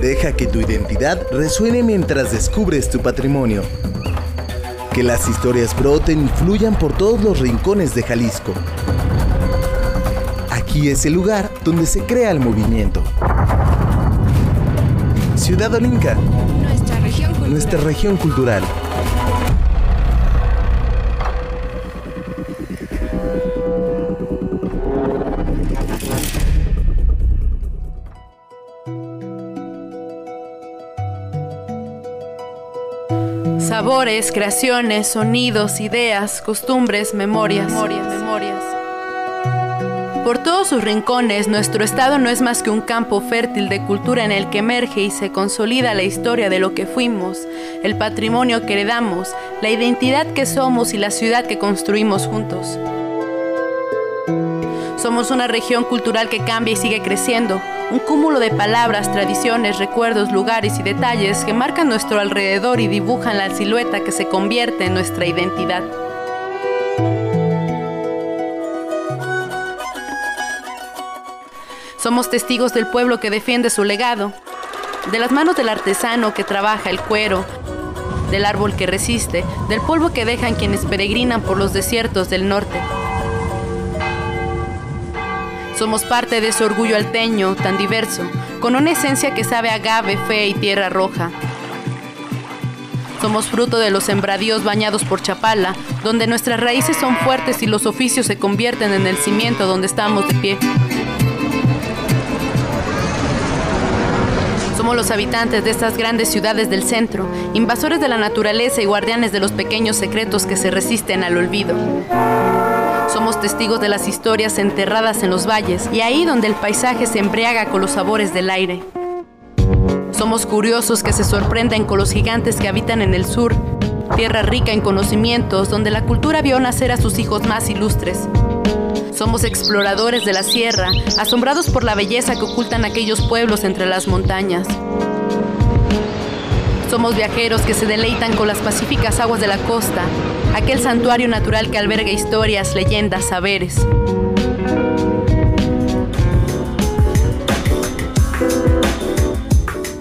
Deja que tu identidad resuene mientras descubres tu patrimonio. Que las historias broten y fluyan por todos los rincones de Jalisco. Aquí es el lugar donde se crea el movimiento. Ciudad Olinca. Nuestra región cultural. Nuestra región cultural. Sabores, creaciones, sonidos, ideas, costumbres, memorias. memorias, memorias. Por todos sus rincones, nuestro estado no es más que un campo fértil de cultura en el que emerge y se consolida la historia de lo que fuimos, el patrimonio que heredamos, la identidad que somos y la ciudad que construimos juntos. Somos una región cultural que cambia y sigue creciendo, un cúmulo de palabras, tradiciones, recuerdos, lugares y detalles que marcan nuestro alrededor y dibujan la silueta que se convierte en nuestra identidad. Somos testigos del pueblo que defiende su legado, de las manos del artesano que trabaja el cuero, del árbol que resiste, del polvo que dejan quienes peregrinan por los desiertos del norte. Somos parte de ese orgullo alteño tan diverso, con una esencia que sabe agave, fe y tierra roja. Somos fruto de los sembradíos bañados por Chapala, donde nuestras raíces son fuertes y los oficios se convierten en el cimiento donde estamos de pie. Somos los habitantes de estas grandes ciudades del centro, invasores de la naturaleza y guardianes de los pequeños secretos que se resisten al olvido. Somos testigos de las historias enterradas en los valles y ahí donde el paisaje se embriaga con los sabores del aire. Somos curiosos que se sorprenden con los gigantes que habitan en el sur, tierra rica en conocimientos donde la cultura vio nacer a sus hijos más ilustres. Somos exploradores de la sierra, asombrados por la belleza que ocultan aquellos pueblos entre las montañas. Somos viajeros que se deleitan con las pacíficas aguas de la costa, aquel santuario natural que alberga historias, leyendas, saberes.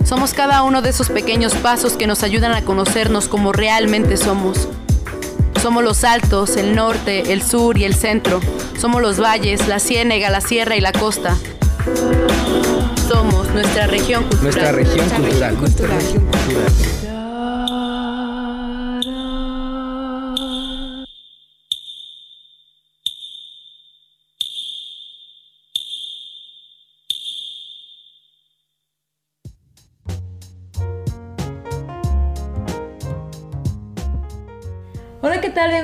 Somos cada uno de esos pequeños pasos que nos ayudan a conocernos como realmente somos. Somos los altos, el norte, el sur y el centro. Somos los valles, la ciénega, la sierra y la costa. Somos nuestra región cultural. Nuestra región cultural. Nuestra región cultural.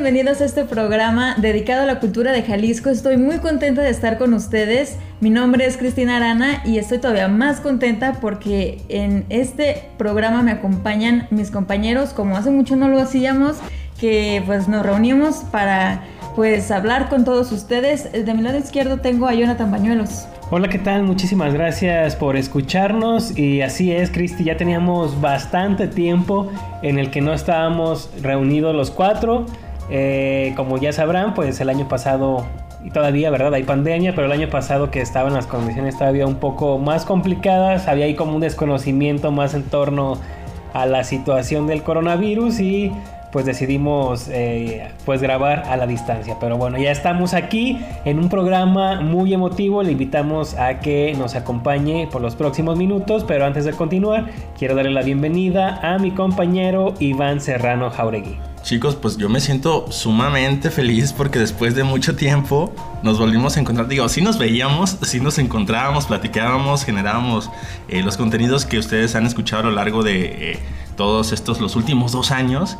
Bienvenidos a este programa dedicado a la cultura de Jalisco. Estoy muy contenta de estar con ustedes. Mi nombre es Cristina Arana y estoy todavía más contenta porque en este programa me acompañan mis compañeros, como hace mucho no lo hacíamos, que pues nos reunimos para pues hablar con todos ustedes. De mi lado izquierdo tengo a Jonathan Bañuelos. Hola, ¿qué tal? Muchísimas gracias por escucharnos y así es, Cristi, ya teníamos bastante tiempo en el que no estábamos reunidos los cuatro. Eh, como ya sabrán, pues el año pasado, y todavía, ¿verdad? Hay pandemia, pero el año pasado que estaban las condiciones todavía un poco más complicadas, había ahí como un desconocimiento más en torno a la situación del coronavirus y pues decidimos eh, pues grabar a la distancia. Pero bueno, ya estamos aquí en un programa muy emotivo. Le invitamos a que nos acompañe por los próximos minutos. Pero antes de continuar, quiero darle la bienvenida a mi compañero Iván Serrano Jauregui. Chicos, pues yo me siento sumamente feliz porque después de mucho tiempo nos volvimos a encontrar. Digo, sí nos veíamos, sí nos encontrábamos, platicábamos, generábamos eh, los contenidos que ustedes han escuchado a lo largo de eh, todos estos, los últimos dos años.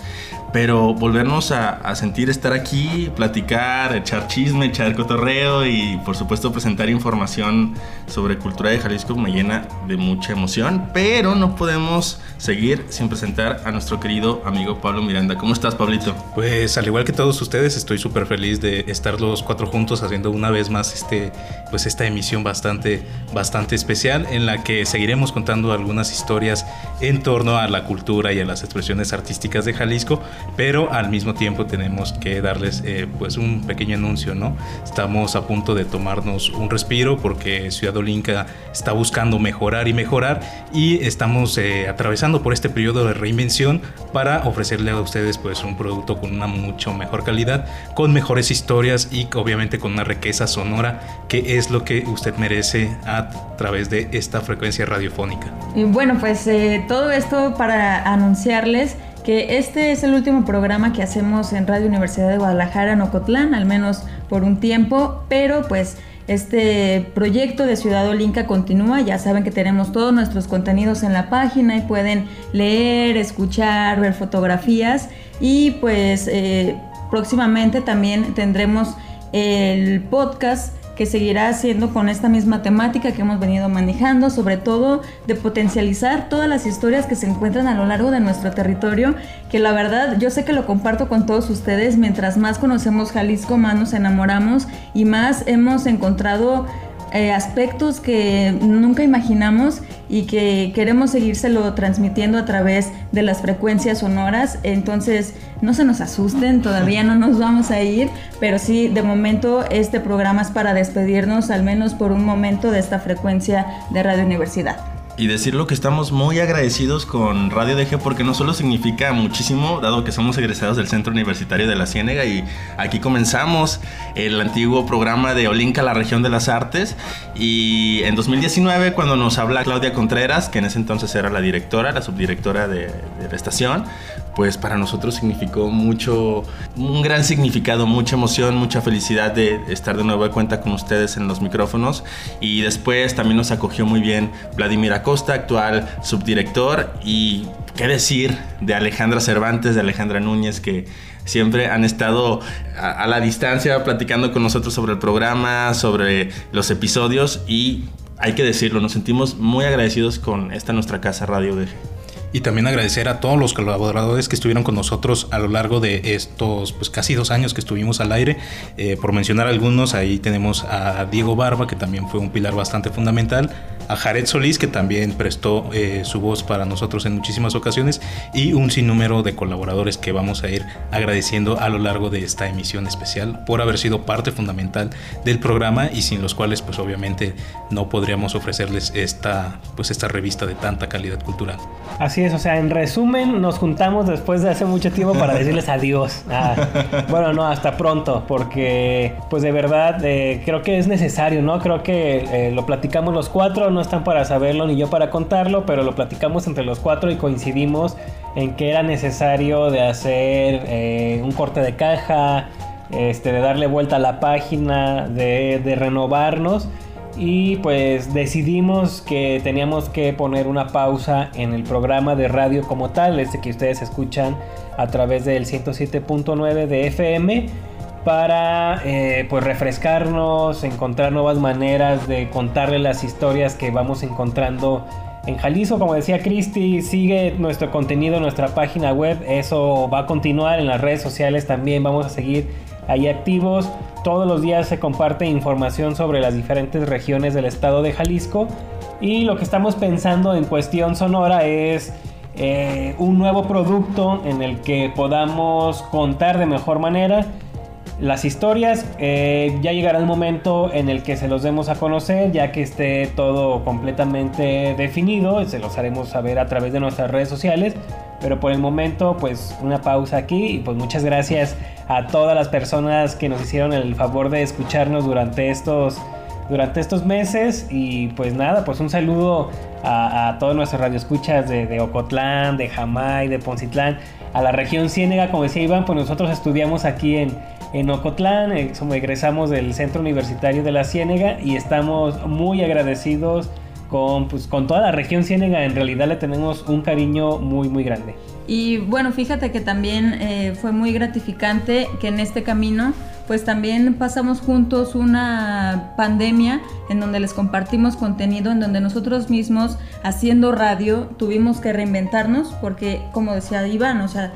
Pero volvernos a, a, sentir estar aquí, platicar, echar chisme, echar cotorreo y por supuesto presentar información sobre cultura de Jalisco me llena de mucha emoción. Pero no podemos seguir sin presentar a nuestro querido amigo Pablo Miranda. ¿Cómo estás, Pablito? Pues al igual que todos ustedes, estoy súper feliz de estar los cuatro juntos haciendo una vez más este, pues esta emisión bastante, bastante especial en la que seguiremos contando algunas historias en torno a la cultura y a las expresiones artísticas de Jalisco, pero al mismo tiempo tenemos que darles eh, pues un pequeño anuncio, ¿no? Estamos a punto de tomarnos un respiro porque Ciudad Olinca está buscando mejorar y mejorar y estamos eh, atravesando por este periodo de reinvención para ofrecerle a ustedes pues un producto con una mucho mejor calidad, con mejores historias y obviamente con una riqueza sonora que es lo que usted merece a través de esta frecuencia radiofónica. Y bueno, pues eh, todo esto para anunciarles que este es el último programa que hacemos en Radio Universidad de Guadalajara en Ocotlán, al menos por un tiempo, pero pues este proyecto de Ciudad Olinca continúa, ya saben que tenemos todos nuestros contenidos en la página y pueden leer, escuchar, ver fotografías. Y pues eh, próximamente también tendremos el podcast que seguirá haciendo con esta misma temática que hemos venido manejando, sobre todo de potencializar todas las historias que se encuentran a lo largo de nuestro territorio, que la verdad yo sé que lo comparto con todos ustedes, mientras más conocemos Jalisco, más nos enamoramos y más hemos encontrado eh, aspectos que nunca imaginamos y que queremos seguírselo transmitiendo a través de las frecuencias sonoras. Entonces, no se nos asusten, todavía no nos vamos a ir, pero sí, de momento este programa es para despedirnos al menos por un momento de esta frecuencia de Radio Universidad y decirlo que estamos muy agradecidos con Radio DG porque no solo significa muchísimo, dado que somos egresados del Centro Universitario de la Ciénega y aquí comenzamos el antiguo programa de Olinca, la región de las artes. Y en 2019, cuando nos habla Claudia Contreras, que en ese entonces era la directora, la subdirectora de, de la estación, pues para nosotros significó mucho, un gran significado, mucha emoción, mucha felicidad de estar de nuevo de cuenta con ustedes en los micrófonos. Y después también nos acogió muy bien Vladimir Acosta, actual subdirector. Y qué decir de Alejandra Cervantes, de Alejandra Núñez, que siempre han estado a, la distancia platicando con nosotros sobre el programa, sobre los episodios y hay que decirlo, nos sentimos muy agradecidos con esta nuestra casa Radio DG. Y también agradecer a todos los colaboradores que estuvieron con nosotros a lo largo de estos pues casi dos años que estuvimos al aire. Eh, por mencionar algunos, ahí tenemos a Diego Barba, que también fue un pilar bastante fundamental a Jared Solís, que también prestó eh, su voz para nosotros en muchísimas ocasiones, y un sinnúmero de colaboradores que vamos a ir agradeciendo a lo largo de esta emisión especial por haber sido parte fundamental del programa y sin los cuales pues obviamente no podríamos ofrecerles esta, pues, esta revista de tanta calidad cultural. Así es, o sea, en resumen nos juntamos después de hace mucho tiempo para decirles adiós. Ah, bueno, no, hasta pronto, porque pues de verdad eh, creo que es necesario, ¿no? Creo que eh, lo platicamos los cuatro, no están para saberlo ni yo para contarlo, pero lo platicamos entre los cuatro y coincidimos en que era necesario de hacer eh, un corte de caja, este, de darle vuelta a la página, de, de renovarnos. Y pues decidimos que teníamos que poner una pausa en el programa de radio como tal, este que ustedes escuchan a través del 107.9 de FM para eh, pues refrescarnos, encontrar nuevas maneras de contarle las historias que vamos encontrando en Jalisco. Como decía Cristi, sigue nuestro contenido en nuestra página web. Eso va a continuar en las redes sociales también. Vamos a seguir ahí activos. Todos los días se comparte información sobre las diferentes regiones del estado de Jalisco. Y lo que estamos pensando en cuestión sonora es eh, un nuevo producto en el que podamos contar de mejor manera las historias. Eh, ya llegará el momento en el que se los demos a conocer, ya que esté todo completamente definido. Se los haremos saber a través de nuestras redes sociales. Pero por el momento, pues una pausa aquí y pues muchas gracias a todas las personas que nos hicieron el favor de escucharnos durante estos durante estos meses y pues nada, pues un saludo a, todos nuestros radioescuchas de, de Ocotlán, de Jamay, de Poncitlán, a la región Ciénega, como decía Iván, pues nosotros estudiamos aquí en, en Ocotlán, eh, egresamos del Centro Universitario de la Ciénega y estamos muy agradecidos con, pues, con toda la región Ciénega, en realidad le tenemos un cariño muy muy grande. Y bueno, fíjate que también eh, fue muy gratificante que en este camino pues también pasamos juntos una pandemia en donde les compartimos contenido, en donde nosotros mismos haciendo radio tuvimos que reinventarnos porque como decía Iván, o sea,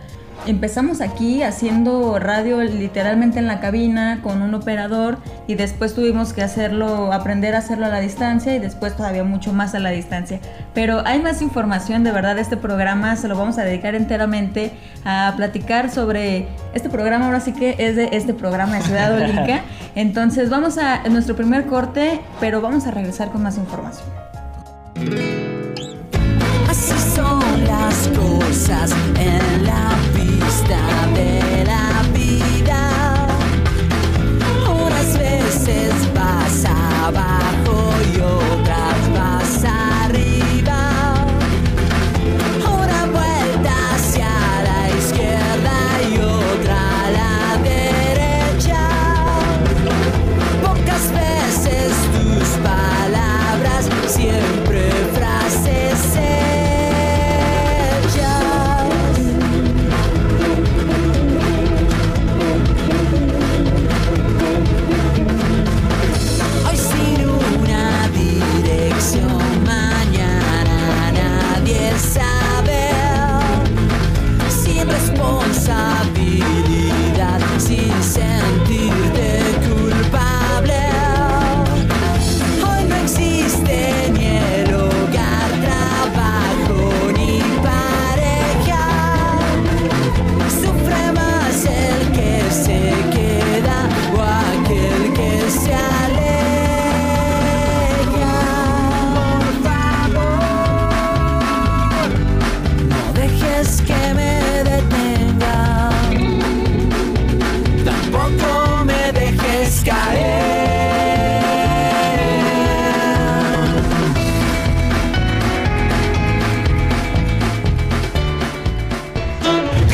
empezamos aquí haciendo radio literalmente en la cabina con un operador y después tuvimos que hacerlo, aprender a hacerlo a la distancia y después todavía mucho más a la distancia. Pero hay más información, de verdad, este programa se lo vamos a dedicar enteramente a platicar sobre este programa, ahora sí que es de este programa de Ciudad Olímpica. Entonces vamos a nuestro primer corte, pero vamos a regresar con más información. Así son las cosas en de la vida. Unas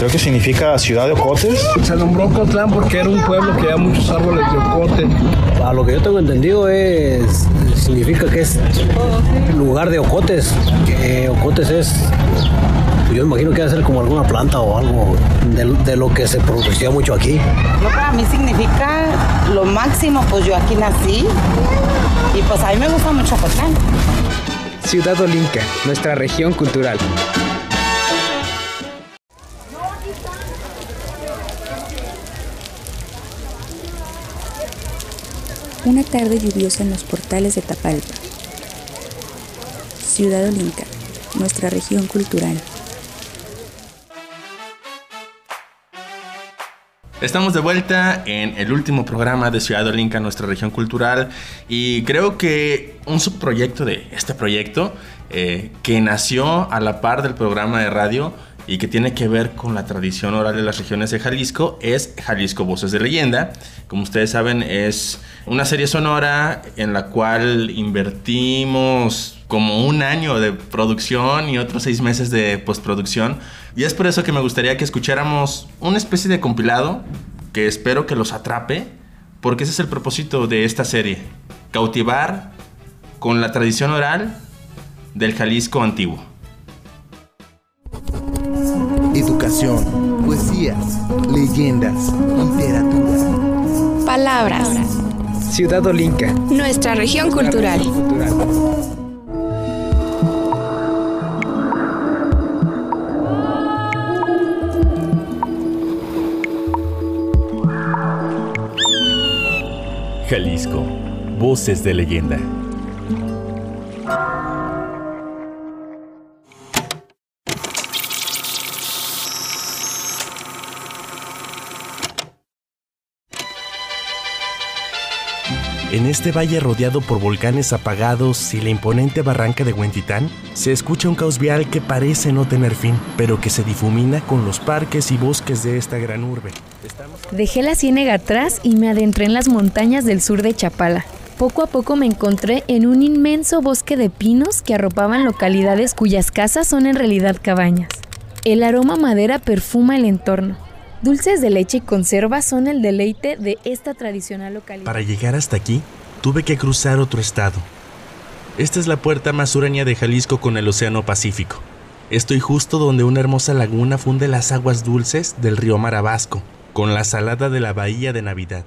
Creo que significa ciudad de ocotes. Se nombró Cotlán porque era un pueblo que había muchos árboles de ocote. A lo que yo tengo entendido es significa que es lugar de ocotes. Que ocotes es yo imagino que va a ser como alguna planta o algo de, de lo que se producía mucho aquí. Yo para mí significa lo máximo, pues yo aquí nací y pues a mí me gusta mucho Cotlán. Ciudad Olinca, nuestra región cultural. Una tarde lluviosa en los portales de Tapalpa. Ciudad Olinca, nuestra región cultural. Estamos de vuelta en el último programa de Ciudad Olinca, nuestra región cultural, y creo que un subproyecto de este proyecto, eh, que nació a la par del programa de radio y que tiene que ver con la tradición oral de las regiones de Jalisco, es Jalisco Voces de Leyenda. Como ustedes saben, es una serie sonora en la cual invertimos como un año de producción y otros seis meses de postproducción. Y es por eso que me gustaría que escucháramos una especie de compilado que espero que los atrape, porque ese es el propósito de esta serie, cautivar con la tradición oral del Jalisco antiguo. Educación, poesías, leyendas, literatura. Palabras. Ciudad Olinca, Nuestra región cultural. Jalisco, voces de leyenda. En este valle rodeado por volcanes apagados y la imponente barranca de Huentitán, se escucha un caos vial que parece no tener fin, pero que se difumina con los parques y bosques de esta gran urbe. Dejé la ciénega atrás y me adentré en las montañas del sur de Chapala. Poco a poco me encontré en un inmenso bosque de pinos que arropaban localidades cuyas casas son en realidad cabañas. El aroma madera perfuma el entorno. Dulces de leche y conserva son el deleite de esta tradicional localidad. Para llegar hasta aquí, tuve que cruzar otro estado. Esta es la puerta más sureña de Jalisco con el Océano Pacífico. Estoy justo donde una hermosa laguna funde las aguas dulces del río Marabasco, con la salada de la bahía de Navidad.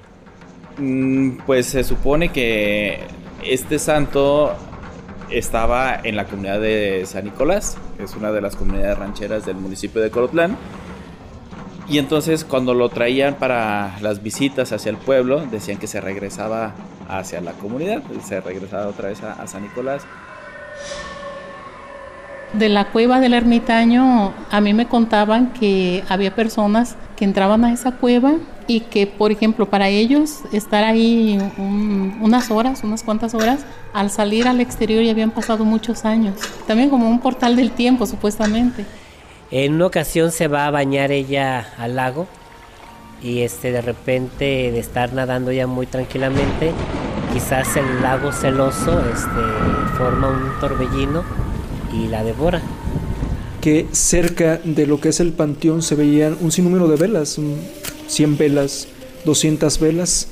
Mm, Pues se supone que este santo estaba en la comunidad de San Nicolás, que es una de las comunidades rancheras del municipio de Colotlán. Y entonces cuando lo traían para las visitas hacia el pueblo, decían que se regresaba hacia la comunidad, se regresaba otra vez a, San Nicolás. De la cueva del ermitaño, a mí me contaban que había personas que entraban a esa cueva y que, por ejemplo, para ellos estar ahí un- unas horas, unas cuantas horas, al salir al exterior ya habían pasado muchos años. También como un portal del tiempo, supuestamente. En una ocasión se va a bañar ella al lago y este de repente de estar nadando ya muy tranquilamente, quizás el lago celoso este, forma un torbellino y la devora. que cerca de lo que es el panteón se veían un sinnúmero de velas, un 100 velas, 200 velas,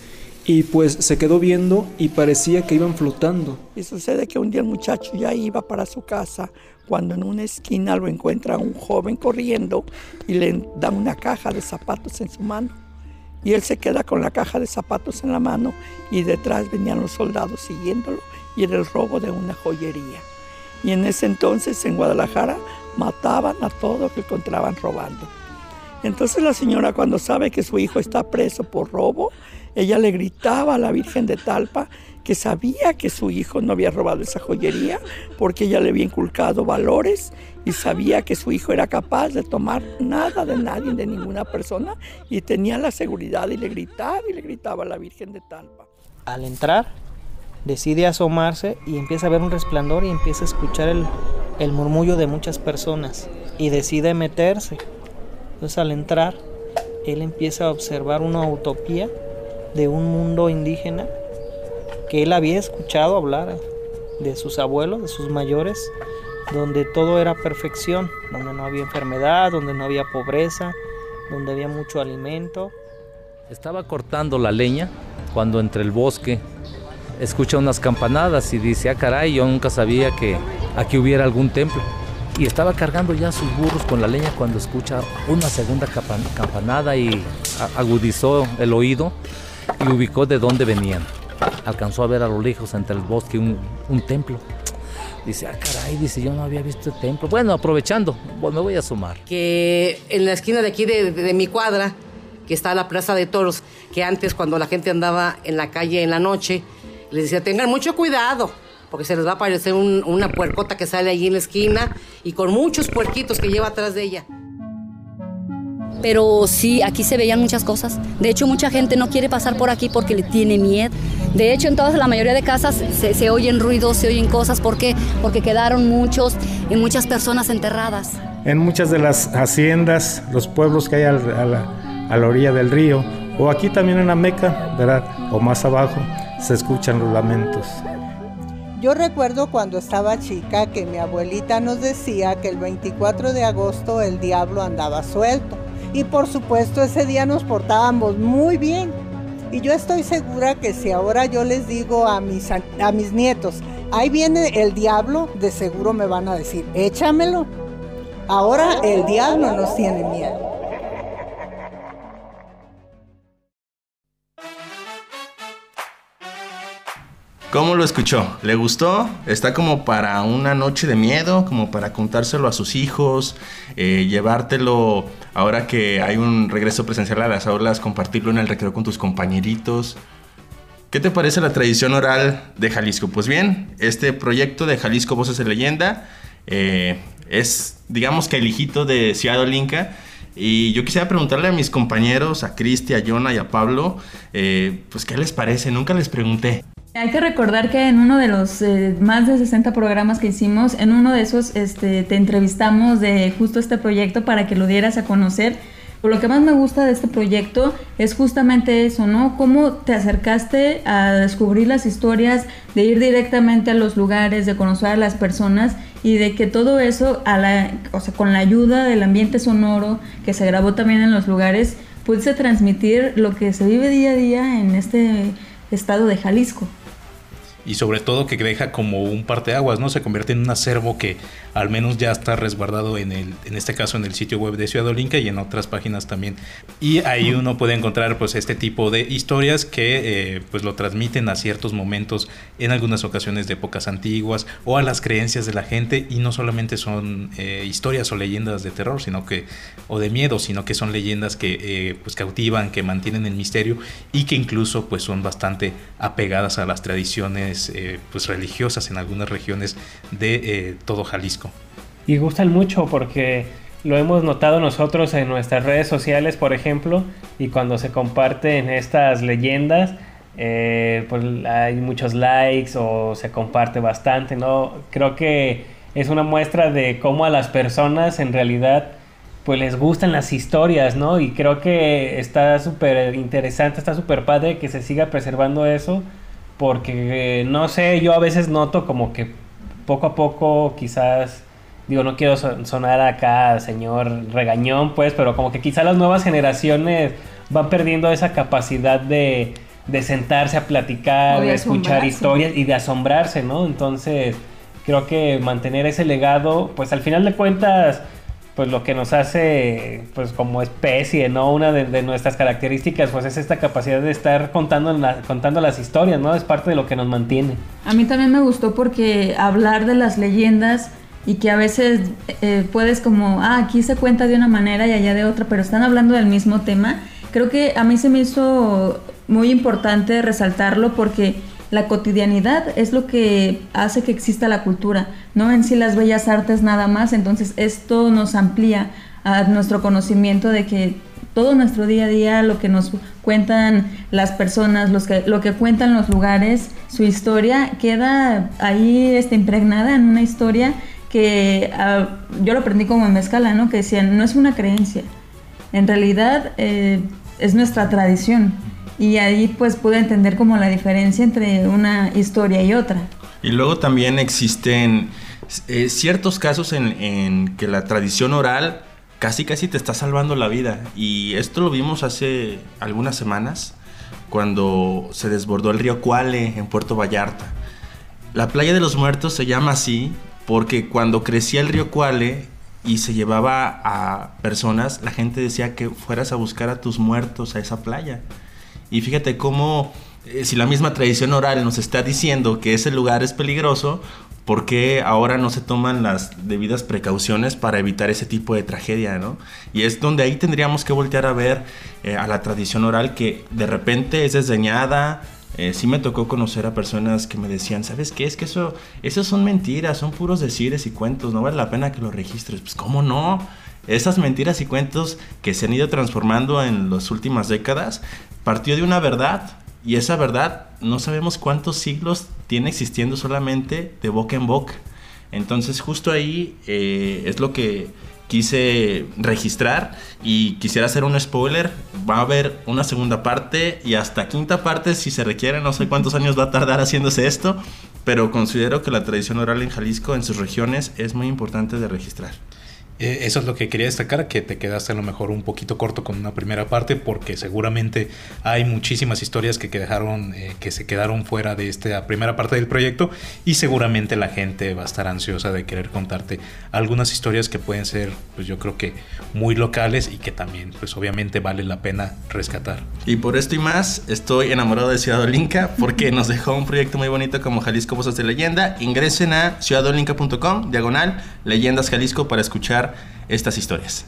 y pues se quedó viendo y parecía que iban flotando. Y sucede que un día el muchacho ya iba para su casa cuando en una esquina lo encuentra un joven corriendo y le da una caja de zapatos en su mano. Y él se queda con la caja de zapatos en la mano y detrás venían los soldados siguiéndolo y era el robo de una joyería. Y en ese entonces en Guadalajara mataban a todos que encontraban robando. Entonces la señora cuando sabe que su hijo está preso por robo, ella le gritaba a la Virgen de Talpa que sabía que su hijo no había robado esa joyería porque ella le había inculcado valores y sabía que su hijo era capaz de tomar nada de nadie, de ninguna persona y tenía la seguridad y le gritaba y le gritaba a la Virgen de Talpa. Al entrar, decide asomarse y empieza a ver un resplandor y empieza a escuchar el, el murmullo de muchas personas y decide meterse. Entonces al entrar, él empieza a observar una utopía de un mundo indígena que él había escuchado hablar de sus abuelos, de sus mayores, donde todo era perfección, donde no había enfermedad, donde no había pobreza, donde había mucho alimento. Estaba cortando la leña cuando entre el bosque escucha unas campanadas y dice, ah caray, yo nunca sabía que aquí hubiera algún templo. Y estaba cargando ya sus burros con la leña cuando escucha una segunda campan- campanada y agudizó el oído y ubicó de dónde venían. Alcanzó a ver a lo lejos entre el bosque un, templo. Dice, ah caray, dice, yo no había visto el templo. Bueno, aprovechando, pues me voy a sumar. que en la esquina de aquí de, mi cuadra, que está la Plaza de Toros, que antes cuando la gente andaba en la calle en la noche, les decía, tengan mucho cuidado, porque se les va a aparecer un- una puercota que sale allí en la esquina y con muchos puerquitos que lleva atrás de ella. Pero sí, aquí se veían muchas cosas. De hecho, mucha gente no quiere pasar por aquí porque le tiene miedo. De hecho, en todas la mayoría de casas se, se oyen ruidos, se oyen cosas. ¿Por qué? Porque quedaron muchos y muchas personas enterradas. en muchas de las haciendas, los pueblos que hay al- a, la, a la orilla del río, o aquí también en la Meca, ¿verdad? O más abajo, se escuchan los lamentos. Yo recuerdo cuando estaba chica que mi abuelita nos decía que el 24 de agosto el diablo andaba suelto. Y por supuesto ese día nos portábamos muy bien. Y yo estoy segura que si ahora yo les digo a mis, a, mis nietos, ahí viene el diablo, de seguro me van a decir, échamelo. Ahora el diablo nos tiene miedo. ¿Cómo lo escuchó? ¿Le gustó? ¿Está como para una noche de miedo? ¿Como para contárselo a sus hijos? eh, ¿Llevártelo ahora que hay un regreso presencial a las aulas? ¿Compartirlo en el recreo con tus compañeritos? ¿Qué te parece la tradición oral de Jalisco? Pues bien, este proyecto de Jalisco Voces de Leyenda eh, es, digamos que el hijito de Ciudad Olinca. Y yo quisiera preguntarle a mis compañeros, a Cristi, a Jonah y a Pablo, eh, pues qué les parece. Nunca les pregunté. Hay que recordar que en uno de los eh, más de 60 programas que hicimos, en uno de esos este, te entrevistamos de justo este proyecto para que lo dieras a conocer. Pero lo que más me gusta de este proyecto es justamente eso, ¿no? Cómo te acercaste a descubrir las historias, de ir directamente a los lugares, de conocer a las personas y de que todo eso, con la ayuda del ambiente sonoro que se grabó también en los lugares, pudiese transmitir lo que se vive día a día en este estado de Jalisco. Y sobre todo que deja como un parteaguas, ¿no? Se convierte en un acervo que al menos ya está resguardado en el, en este caso en el sitio web de Ciudad Olinca y en otras páginas también. Y ahí uno puede encontrar pues este tipo de historias que eh, pues lo transmiten a ciertos momentos en algunas ocasiones de épocas antiguas o a las creencias de la gente y no solamente son eh, historias o leyendas de terror, sino que o de miedo, sino que son leyendas que eh, pues cautivan, que mantienen el misterio y que incluso pues son bastante apegadas a las tradiciones pues religiosas en algunas regiones de todo Jalisco. Y gustan mucho porque lo hemos notado nosotros en nuestras redes sociales, por ejemplo, y cuando se comparten estas leyendas, eh, pues hay muchos likes o se comparte bastante, ¿no? Creo que es una muestra de cómo a las personas en realidad pues les gustan las historias, ¿no? Y creo que está súper interesante, está súper padre que se siga preservando eso, porque no sé, yo a veces noto como que poco a poco quizás digo, no quiero sonar acá señor regañón, pues, pero como que quizá las nuevas generaciones van perdiendo esa capacidad de, de sentarse a platicar, de, escuchar historias y de asombrarse, ¿no? Entonces, creo que mantener ese legado, pues al final de cuentas, pues lo que nos hace, pues como especie, ¿no? Una de, nuestras características, pues es esta capacidad de estar contando, contando las historias, ¿no? Es parte de lo que nos mantiene. A mí también me gustó porque hablar de las leyendas y que a veces eh, puedes como, ah, aquí se cuenta de una manera y allá de otra, pero están hablando del mismo tema. Creo que a mí se me hizo muy importante resaltarlo porque la cotidianidad es lo que hace que exista la cultura, no en sí las bellas artes nada más, entonces esto nos amplía a nuestro conocimiento de que todo nuestro día a día, lo que nos cuentan las personas, los que, lo que cuentan los lugares, su historia, queda ahí este, impregnada en una historia que ah, yo lo aprendí como en Mezcala, ¿no? Que decían, no es una creencia, en realidad eh, es nuestra tradición. Y ahí pues pude entender como la diferencia entre una historia y otra. Y luego también existen eh, ciertos casos en, en, que la tradición oral casi casi te está salvando la vida. Y esto lo vimos hace algunas semanas cuando se desbordó el río Cuale en Puerto Vallarta. La playa de los muertos se llama así porque cuando crecía el río Cuale y se llevaba a personas, la gente decía que fueras a buscar a tus muertos a esa playa. Y fíjate cómo, eh, si la misma tradición oral nos está diciendo que ese lugar es peligroso, ¿por qué ahora no se toman las debidas precauciones para evitar ese tipo de tragedia, ¿no? Y es donde ahí tendríamos que voltear a ver eh, a la tradición oral que de repente es desdeñada, eh, sí me tocó conocer a personas que me decían, ¿sabes qué? Es que eso, eso son mentiras, son puros decires y cuentos, no vale la pena que lo registres. Pues ¿cómo no? Esas mentiras y cuentos que se han ido transformando en las últimas décadas, partió de una verdad. Y esa verdad no sabemos cuántos siglos tiene existiendo solamente de boca en boca. Entonces justo ahí eh, es lo que quise registrar y quisiera hacer un spoiler. Va a haber una segunda parte y hasta quinta parte si se requiere. No sé cuántos años va a tardar haciéndose esto, pero considero que la tradición oral en Jalisco, en sus regiones, es muy importante de registrar. Eh, eso es lo que quería destacar, que te quedaste a lo mejor un poquito corto con una primera parte, porque seguramente hay muchísimas historias que, dejaron, eh, que se quedaron fuera de esta primera parte del proyecto y seguramente la gente va a estar ansiosa de querer contarte algunas historias que pueden ser, pues yo creo que muy locales y que también, pues obviamente vale la pena rescatar. Y por esto y más, estoy enamorado de Ciudad Olinca porque nos dejó un proyecto muy bonito como Jalisco Voces de Leyenda. Ingresen a ciudadolinca.com, diagonal, leyendas Jalisco para escuchar estas historias.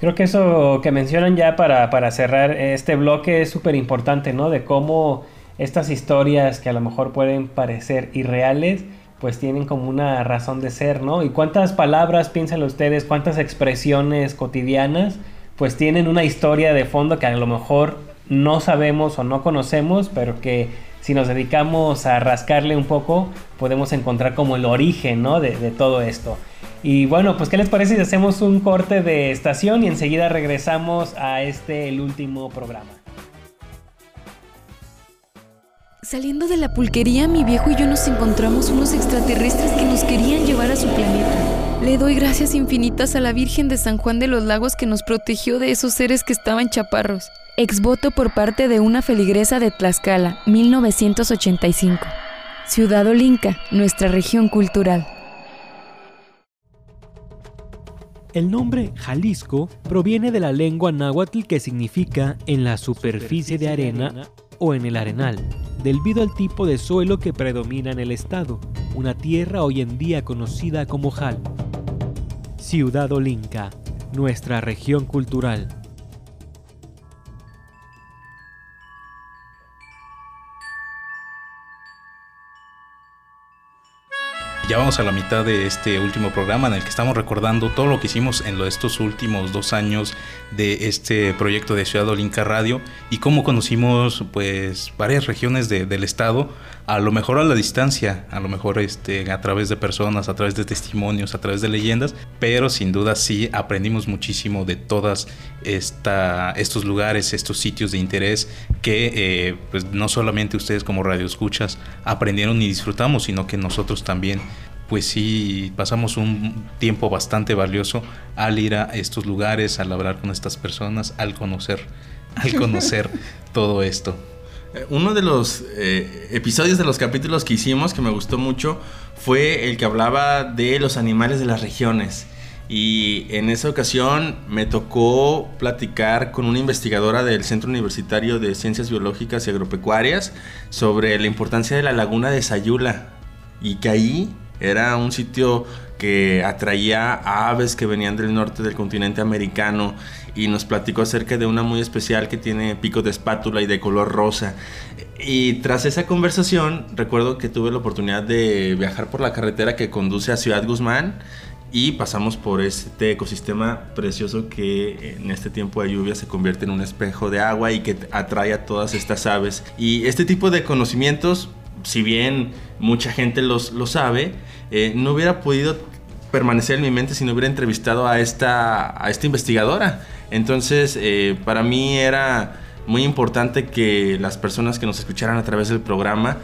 Creo que eso que mencionan ya para, para cerrar este bloque es súper importante, ¿no? De cómo estas historias que a lo mejor pueden parecer irreales, pues tienen como una razón de ser, ¿no? Y cuántas palabras, piensan ustedes, cuántas expresiones cotidianas, pues tienen una historia de fondo que a lo mejor no sabemos o no conocemos, pero que si nos dedicamos a rascarle un poco, podemos encontrar como el origen, ¿no? De todo esto. Y bueno, pues ¿qué les parece si hacemos un corte de estación y enseguida regresamos a este, el último programa? Saliendo de la pulquería, mi viejo y yo nos encontramos unos extraterrestres que nos querían llevar a su planeta. Le doy gracias infinitas a la Virgen de San Juan de los Lagos que nos protegió de esos seres que estaban chaparros. Exvoto por parte de una feligresa de Tlaxcala, 1985. Ciudad Olinca, nuestra región cultural. El nombre Jalisco proviene de la lengua náhuatl que significa en la superficie de arena o en el arenal, debido al tipo de suelo que predomina en el estado, una tierra hoy en día conocida como Jal. Ciudad Olinca, nuestra región cultural. Ya vamos a la mitad de este último programa en el que estamos recordando todo lo que hicimos en estos últimos dos años de este proyecto de Ciudad Olinca Radio y cómo conocimos pues varias regiones del estado, a lo mejor a la distancia, a lo mejor este, a través de personas, a través de testimonios, a través de leyendas, pero sin duda sí aprendimos muchísimo de todas esta, estos lugares, estos sitios de interés que eh, pues no solamente ustedes como radio escuchas aprendieron y disfrutamos, sino que nosotros también pues sí pasamos un tiempo bastante valioso al ir a estos lugares, al hablar con estas personas, al conocer, al conocer todo esto. Eh, uno de los eh, episodios de los capítulos que hicimos que me gustó mucho fue el que hablaba de los animales de las regiones. Y en esa ocasión me tocó platicar con una investigadora del Centro Universitario de Ciencias Biológicas y Agropecuarias sobre la importancia de la laguna de Sayula. Y que ahí era un sitio que atraía a aves que venían del norte del continente americano y nos platicó acerca de una muy especial que tiene pico de espátula y de color rosa. Y tras esa conversación, recuerdo que tuve la oportunidad de viajar por la carretera que conduce a Ciudad Guzmán y pasamos por este ecosistema precioso que en este tiempo de lluvia se convierte en un espejo de agua y que atrae a todas estas aves. Y este tipo de conocimientos, si bien mucha gente los, lo sabe, eh, no hubiera podido permanecer en mi mente si no hubiera entrevistado a esta, a esta investigadora. Entonces, eh, para mí era muy importante que las personas que nos escucharan a través del programa,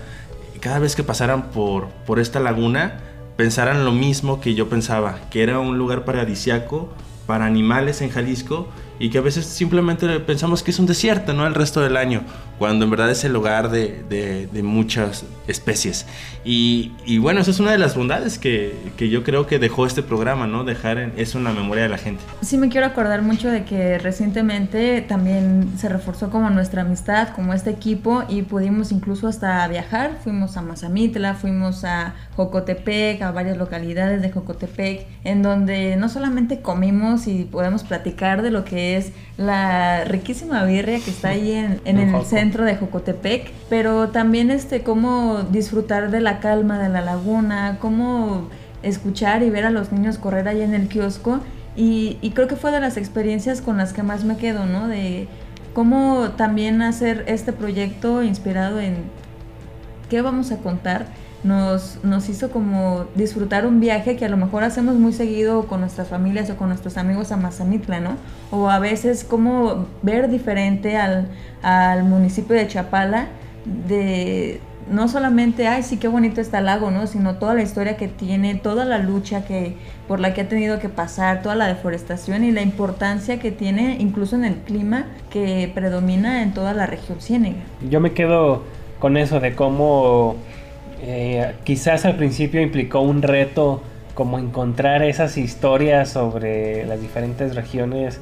cada vez que pasaran por, por esta laguna, pensaran lo mismo que yo pensaba, que era un lugar paradisiaco para animales en Jalisco y que a veces simplemente pensamos que es un desierto, ¿no? El resto del año, cuando en verdad es el hogar de, de, muchas especies. Y, y, bueno, esa es una de las bondades que, que, yo creo que dejó este programa, ¿no? Dejar eso en la memoria de la gente. Sí, me quiero acordar mucho de que recientemente también se reforzó como nuestra amistad, como este equipo, y pudimos incluso hasta viajar. Fuimos a Mazamitla, fuimos a Jocotepec, a varias localidades de Jocotepec, en donde no solamente comimos y podemos platicar de lo que es la riquísima birria que está ahí en, el centro de Jocotepec, pero también este cómo disfrutar de la calma de la laguna, cómo escuchar y ver a los niños correr ahí en el kiosco y, y creo que fue de las experiencias con las que más me quedo, ¿no? De cómo también hacer este proyecto inspirado en qué vamos a contar nos, nos hizo como disfrutar un viaje que a lo mejor hacemos muy seguido con nuestras familias o con nuestros amigos a Mazamitla, ¿no? O a veces como ver diferente al, al municipio de Chapala, de no solamente, ay, sí, qué bonito está el lago, ¿no? Sino toda la historia que tiene, toda la lucha que, por la que ha tenido que pasar, toda la deforestación y la importancia que tiene incluso en el clima que predomina en toda la región ciénega. Yo me quedo con eso de cómo eh, quizás al principio implicó un reto como encontrar esas historias sobre las diferentes regiones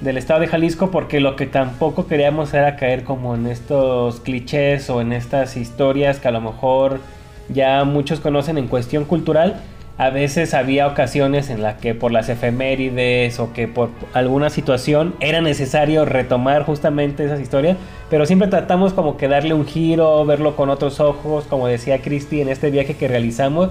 del estado de Jalisco porque lo que tampoco queríamos era caer como en estos clichés o en estas historias que a lo mejor ya muchos conocen en cuestión cultural a veces había ocasiones en las que por las efemérides o que por alguna situación era necesario retomar justamente esas historias, pero siempre tratamos como que darle un giro, verlo con otros ojos, como decía Cristi en este viaje que realizamos,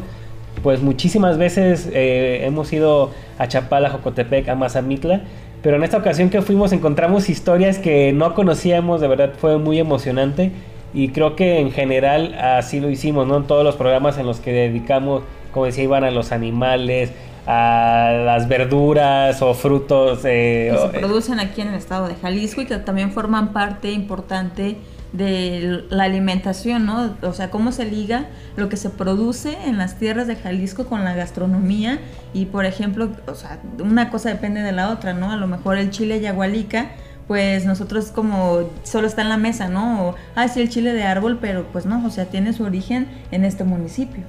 pues muchísimas veces eh, hemos ido a Chapala, Jocotepec, a Mazamitla, pero en esta ocasión que fuimos encontramos historias que no conocíamos, de verdad fue muy emocionante y creo que en general así lo hicimos, ¿no? En todos los programas en los que dedicamos como decía, iban a los animales, a las verduras o frutos. Eh, que se producen aquí en el estado de Jalisco y que también forman parte importante de la alimentación, ¿no? O sea, cómo se liga lo que se produce en las tierras de Jalisco con la gastronomía y, por ejemplo, o sea, una cosa depende de la otra, ¿no? A lo mejor el chile yagualica pues nosotros como solo está en la mesa, ¿no? O, ah, sí, el chile de árbol, pero pues no, o sea, tiene su origen en este municipio.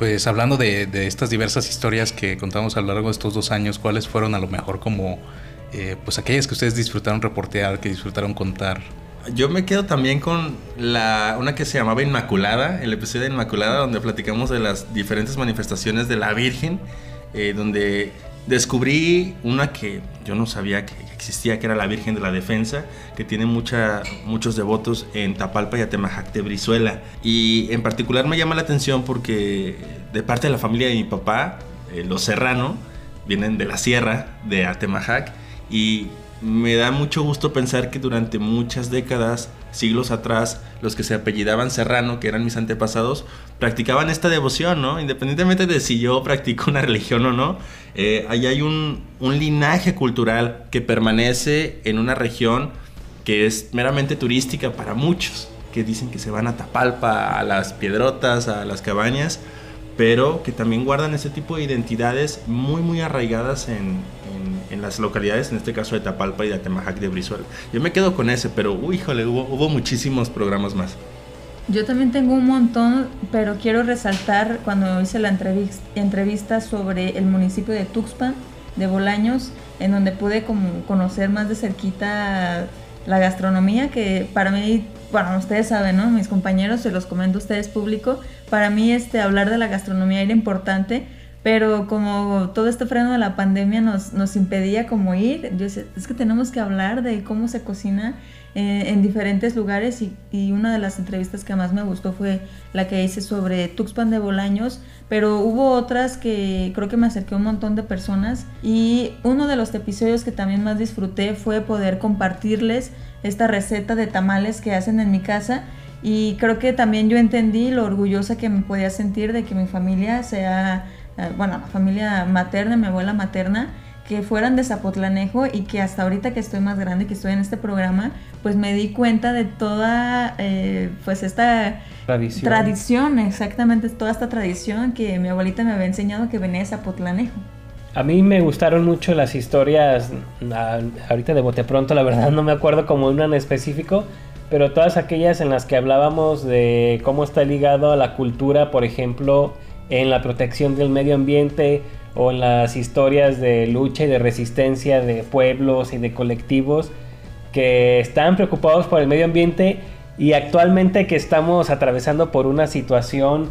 Pues hablando de, estas diversas historias que contamos a lo largo de estos dos años, ¿cuáles fueron a lo mejor como, eh, pues aquellas que ustedes disfrutaron reportear, que disfrutaron contar? Yo me quedo también con la, una que se llamaba Inmaculada, el episodio de Inmaculada, donde platicamos de las diferentes manifestaciones de la Virgen, eh, donde descubrí una que yo no sabía que existía, que era la Virgen de la Defensa, que tiene muchos devotos en Tapalpa y Atemajac de Brizuela. Y en particular me llama la atención porque de parte de la familia de mi papá, eh, los Serrano, vienen de la sierra de Atemajac y me da mucho gusto pensar que durante muchas décadas, siglos atrás, los que se apellidaban Serrano, que eran mis antepasados, practicaban esta devoción, ¿no? Independientemente de si yo practico una religión o no, eh, ahí hay un, linaje cultural que permanece en una región que es meramente turística para muchos, que dicen que se van a Tapalpa, a las piedrotas, a las cabañas, pero que también guardan ese tipo de identidades muy, muy arraigadas en, las localidades, en este caso de Tapalpa y de Atemajac de Brizuela. Yo me quedo con ese, pero, uy, híjole, hubo, hubo muchísimos programas más. Yo también tengo un montón, pero quiero resaltar cuando hice la entrevista, entrevista sobre el municipio de Tuxpan, de Bolaños, en donde pude como conocer más de cerquita la gastronomía, que para mí, bueno, ustedes saben, ¿no? Mis compañeros, se los comento a ustedes público, para mí este, hablar de la gastronomía era importante, pero como todo este freno de la pandemia nos, nos impedía como ir, yo decía, es que tenemos que hablar de cómo se cocina eh, en diferentes lugares y, y, una de las entrevistas que más me gustó fue la que hice sobre Tuxpan de Bolaños, pero hubo otras que creo que me acerqué a un montón de personas. Y uno de los episodios que también más disfruté fue poder compartirles esta receta de tamales que hacen en mi casa. Y creo que también yo entendí lo orgullosa que me podía sentir de que mi familia sea, eh, bueno, la familia materna, mi abuela materna, que fueran de Zapotlanejo y que hasta ahorita que estoy más grande, que estoy en este programa, pues me di cuenta de toda, eh, pues esta tradición. tradición, exactamente, toda esta tradición que mi abuelita me había enseñado que venía de Zapotlanejo. A mí me gustaron mucho las historias, ahorita de bote pronto, la verdad no me acuerdo como una en específico, pero todas aquellas en las que hablábamos de cómo está ligado a la cultura, por ejemplo, en la protección del medio ambiente, o en las historias de lucha y de resistencia de pueblos y de colectivos que están preocupados por el medio ambiente y actualmente que estamos atravesando por una situación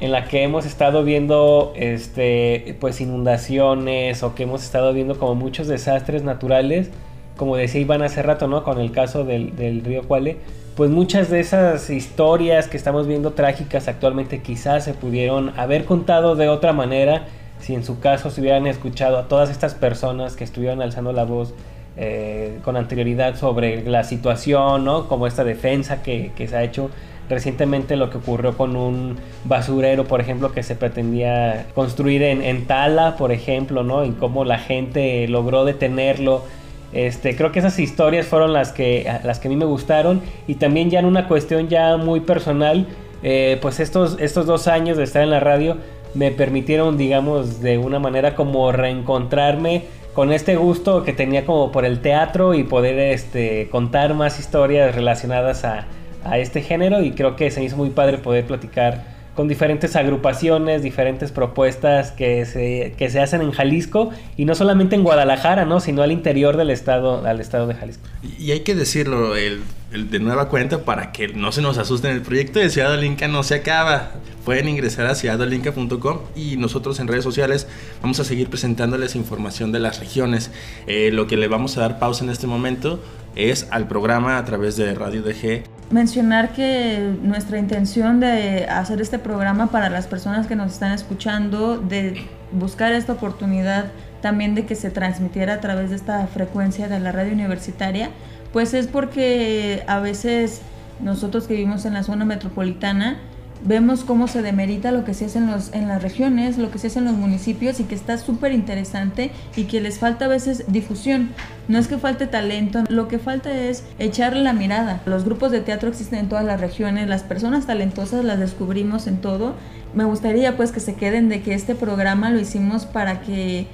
en la que hemos estado viendo este pues inundaciones o que hemos estado viendo como muchos desastres naturales como decía Iván hace rato no con el caso del, del río Cuale pues muchas de esas historias que estamos viendo trágicas actualmente quizás se pudieron haber contado de otra manera si en su caso se hubieran escuchado a todas estas personas que estuvieron alzando la voz eh, con anterioridad sobre la situación, ¿no? Como esta defensa que, se ha hecho recientemente lo que ocurrió con un basurero, por ejemplo, que se pretendía construir en, en Tala, por ejemplo, ¿no? Y cómo la gente logró detenerlo. Este, creo que esas historias fueron las que, las que a mí me gustaron. Y también ya en una cuestión ya muy personal, eh, pues estos, estos dos años de estar en la radio me permitieron, digamos, de una manera como reencontrarme con este gusto que tenía como por el teatro y poder este, contar más historias relacionadas a, a este género. Y creo que se hizo muy padre poder platicar con diferentes agrupaciones, diferentes propuestas que se, que se hacen en Jalisco y no solamente en Guadalajara, ¿no? sino al interior del estado, al estado de Jalisco. Y hay que decirlo el, de nueva cuenta para que no se nos asusten, el proyecto de Ciudad Olinca no se acaba. Pueden ingresar a ciudadolinca.com y nosotros en redes sociales vamos a seguir presentándoles información de las regiones. Eh, lo que le vamos a dar pausa en este momento es al programa a través de Radio DG mencionar que nuestra intención de hacer este programa para las personas que nos están escuchando, de buscar esta oportunidad también de que se transmitiera a través de esta frecuencia de la radio universitaria, pues es porque a veces nosotros que vivimos en la zona metropolitana, vemos cómo se demerita lo que se hace en, los, en las regiones, lo que se hace en los municipios y que está súper interesante y que les falta a veces difusión. No es que falte talento, lo que falta es echarle la mirada. Los grupos de teatro existen en todas las regiones, las personas talentosas las descubrimos en todo. Me gustaría pues que se queden de que este programa lo hicimos para que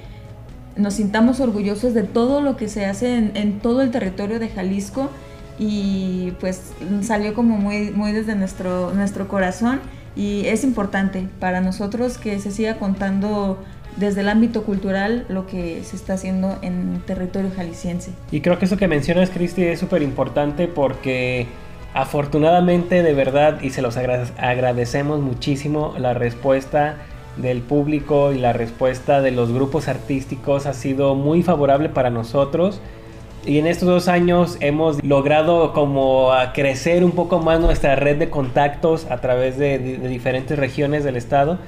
nos sintamos orgullosos de todo lo que se hace en, en todo el territorio de Jalisco y pues salió como muy, muy desde nuestro, nuestro corazón y es importante para nosotros que se siga contando desde el ámbito cultural lo que se está haciendo en territorio jalisciense. Y creo que eso que mencionas, Cristi, es súper importante porque afortunadamente, de verdad, y se los agradecemos muchísimo, la respuesta del público y la respuesta de los grupos artísticos ha sido muy favorable para nosotros. Y en estos dos años hemos logrado como crecer un poco más nuestra red de contactos a través de, de diferentes regiones del estado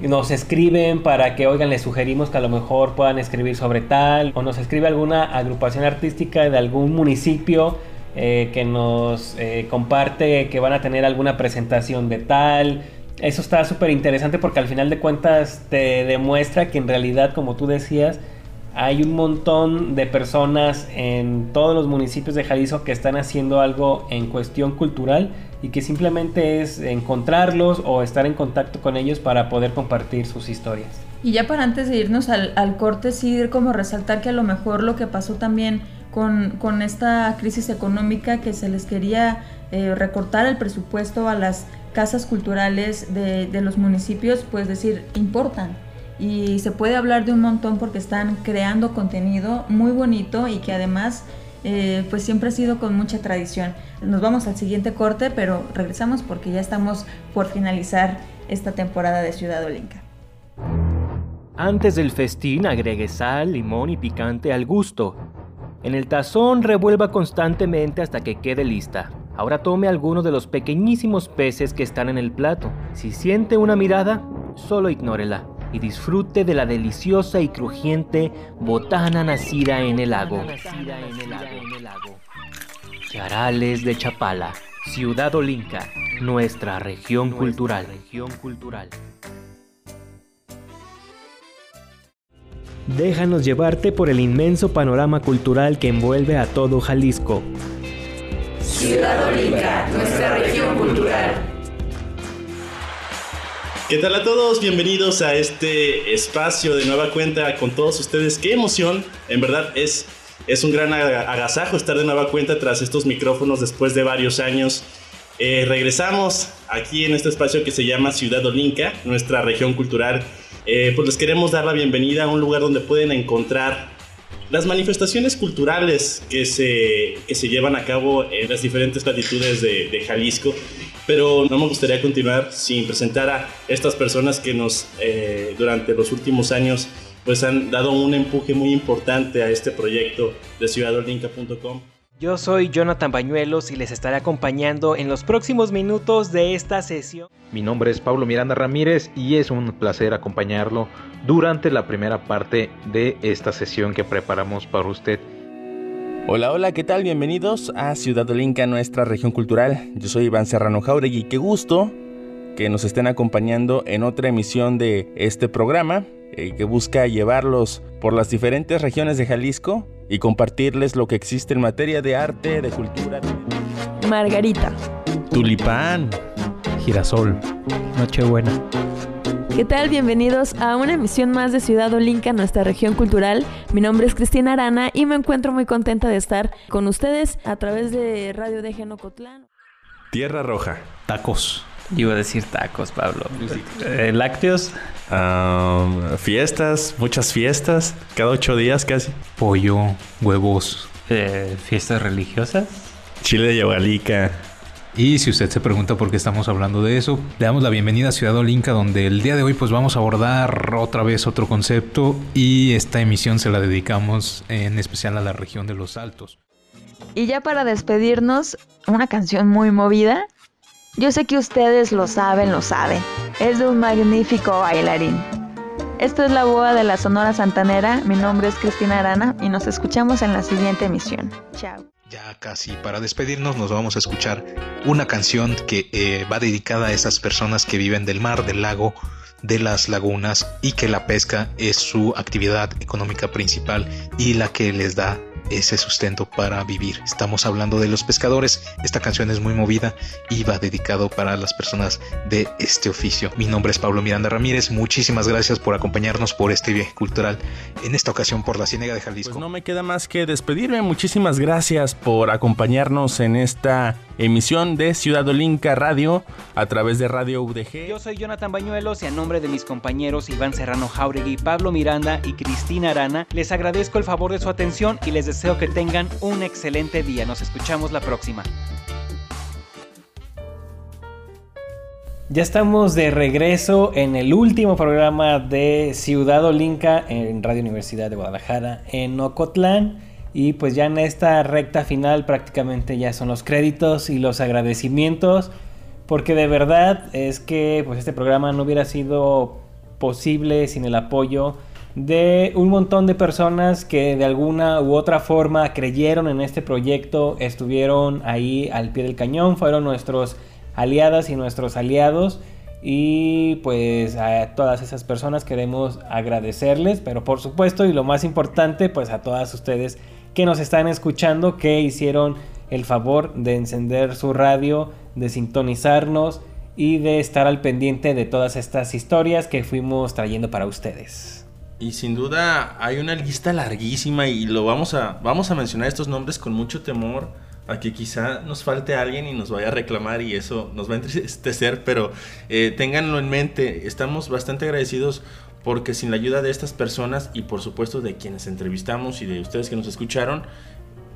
nos escriben para que, oigan, les sugerimos que a lo mejor puedan escribir sobre tal, o nos escribe alguna agrupación artística de algún municipio eh, que nos eh, comparte que van a tener alguna presentación de tal. Eso está súper interesante porque al final de cuentas te demuestra que en realidad, como tú decías, hay un montón de personas en todos los municipios de Jalisco que están haciendo algo en cuestión cultural y que simplemente es encontrarlos o estar en contacto con ellos para poder compartir sus historias. Y ya para antes de irnos al, corte, sí, como resaltar que a lo mejor lo que pasó también con, esta crisis económica que se les quería eh, recortar el presupuesto a las casas culturales de, de los municipios, pues decir, importan y se puede hablar de un montón porque están creando contenido muy bonito y que además eh, pues siempre ha sido con mucha tradición. Nos vamos al siguiente corte, pero regresamos porque ya estamos por finalizar esta temporada de Ciudad Olinca. Antes del festín agregue sal, limón y picante al gusto. En el tazón revuelva constantemente hasta que quede lista. Ahora tome algunos de los pequeñísimos peces que están en el plato. Si siente una mirada, solo ignórela y disfrute de la deliciosa y crujiente botana nacida en el lago. Charales de Chapala, Ciudad Olinca, nuestra región cultural. Déjanos llevarte por el inmenso panorama cultural que envuelve a todo Jalisco. Ciudad Olinca, nuestra región ¿Qué tal a todos? Bienvenidos a este espacio de nueva cuenta con todos ustedes. Qué emoción, en verdad es, es un gran agasajo estar de nueva cuenta tras estos micrófonos después de varios años. Eh, regresamos aquí en este espacio que se llama Ciudad Olinca, nuestra región cultural. Eh, pues les queremos dar la bienvenida a un lugar donde pueden encontrar las manifestaciones culturales que se, que se llevan a cabo en las diferentes latitudes de, de Jalisco pero no me gustaría continuar sin presentar a estas personas que nos eh, durante los últimos años pues han dado un empuje muy importante a este proyecto de ciudadolinca.com. Yo soy Jonathan Bañuelos y les estaré acompañando en los próximos minutos de esta sesión. Mi nombre es Pablo Miranda Ramírez y es un placer acompañarlo durante la primera parte de esta sesión que preparamos para usted. Hola, hola, ¿qué tal? Bienvenidos a Ciudad Olinca, nuestra región cultural. Yo soy Iván Serrano Jauregui. Qué gusto que nos estén acompañando en otra emisión de este programa eh, que busca llevarlos por las diferentes regiones de Jalisco y compartirles lo que existe en materia de arte, de cultura. Margarita. Tulipán. Girasol. Nochebuena. ¿Qué tal? Bienvenidos a una emisión más de Ciudad Olinca, nuestra región cultural. Mi nombre es Cristina Arana y me encuentro muy contenta de estar con ustedes a través de Radio de Genocotlán. Tierra Roja. Tacos. Iba a decir tacos, Pablo. Eh, lácteos. fiestas, muchas fiestas. Cada ocho días casi. Pollo, huevos. Eh, fiestas religiosas. Chile de Yabalica. Y si usted se pregunta por qué estamos hablando de eso, le damos la bienvenida a Ciudad Olinca, donde el día de hoy pues vamos a abordar otra vez otro concepto y esta emisión se la dedicamos en especial a la región de los Altos. Y ya para despedirnos, una canción muy movida. Yo sé que ustedes lo saben, lo saben. Es de un magnífico bailarín. Esta es la boda de la Sonora Santanera. Mi nombre es Cristina Arana y nos escuchamos en la siguiente emisión. Chao. Ya casi para despedirnos nos vamos a escuchar una canción que eh, va dedicada a esas personas que viven del mar, del lago, de las lagunas y que la pesca es su actividad económica principal y la que les da ese sustento para vivir. Estamos hablando de los pescadores. Esta canción es muy movida y va dedicado para las personas de este oficio. Mi nombre es Pablo Miranda Ramírez. Muchísimas gracias por acompañarnos por este viaje cultural, en esta ocasión por la Ciénega de Jalisco. Pues no me queda más que despedirme. Muchísimas gracias por acompañarnos en esta emisión de Ciudad Olinca Radio a través de Radio UDG. Yo soy Jonathan Bañuelos y a nombre de mis compañeros Iván Serrano Jauregui, Pablo Miranda y Cristina Arana, les agradezco el favor de su atención y les deseo que tengan un excelente día. Nos escuchamos la próxima. Ya estamos de regreso en el último programa de Ciudad Olinca en Radio Universidad de Guadalajara en Ocotlán. Y pues ya en esta recta final prácticamente ya son los créditos y los agradecimientos. Porque de verdad es que pues este programa no hubiera sido posible sin el apoyo de un montón de personas que de alguna u otra forma creyeron en este proyecto, estuvieron ahí al pie del cañón, fueron nuestros aliadas y nuestros aliados. Y pues a todas esas personas queremos agradecerles, pero por supuesto y lo más importante pues a todas ustedes que nos están escuchando, que hicieron el favor de encender su radio, de sintonizarnos y de estar al pendiente de todas estas historias que fuimos trayendo para ustedes. Y sin duda hay una lista larguísima y lo vamos a, vamos a mencionar estos nombres con mucho temor a que quizá nos falte alguien y nos vaya a reclamar y eso nos va a entristecer, pero eh, ténganlo en mente, estamos bastante agradecidos porque sin la ayuda de estas personas y por supuesto de quienes entrevistamos y de ustedes que nos escucharon,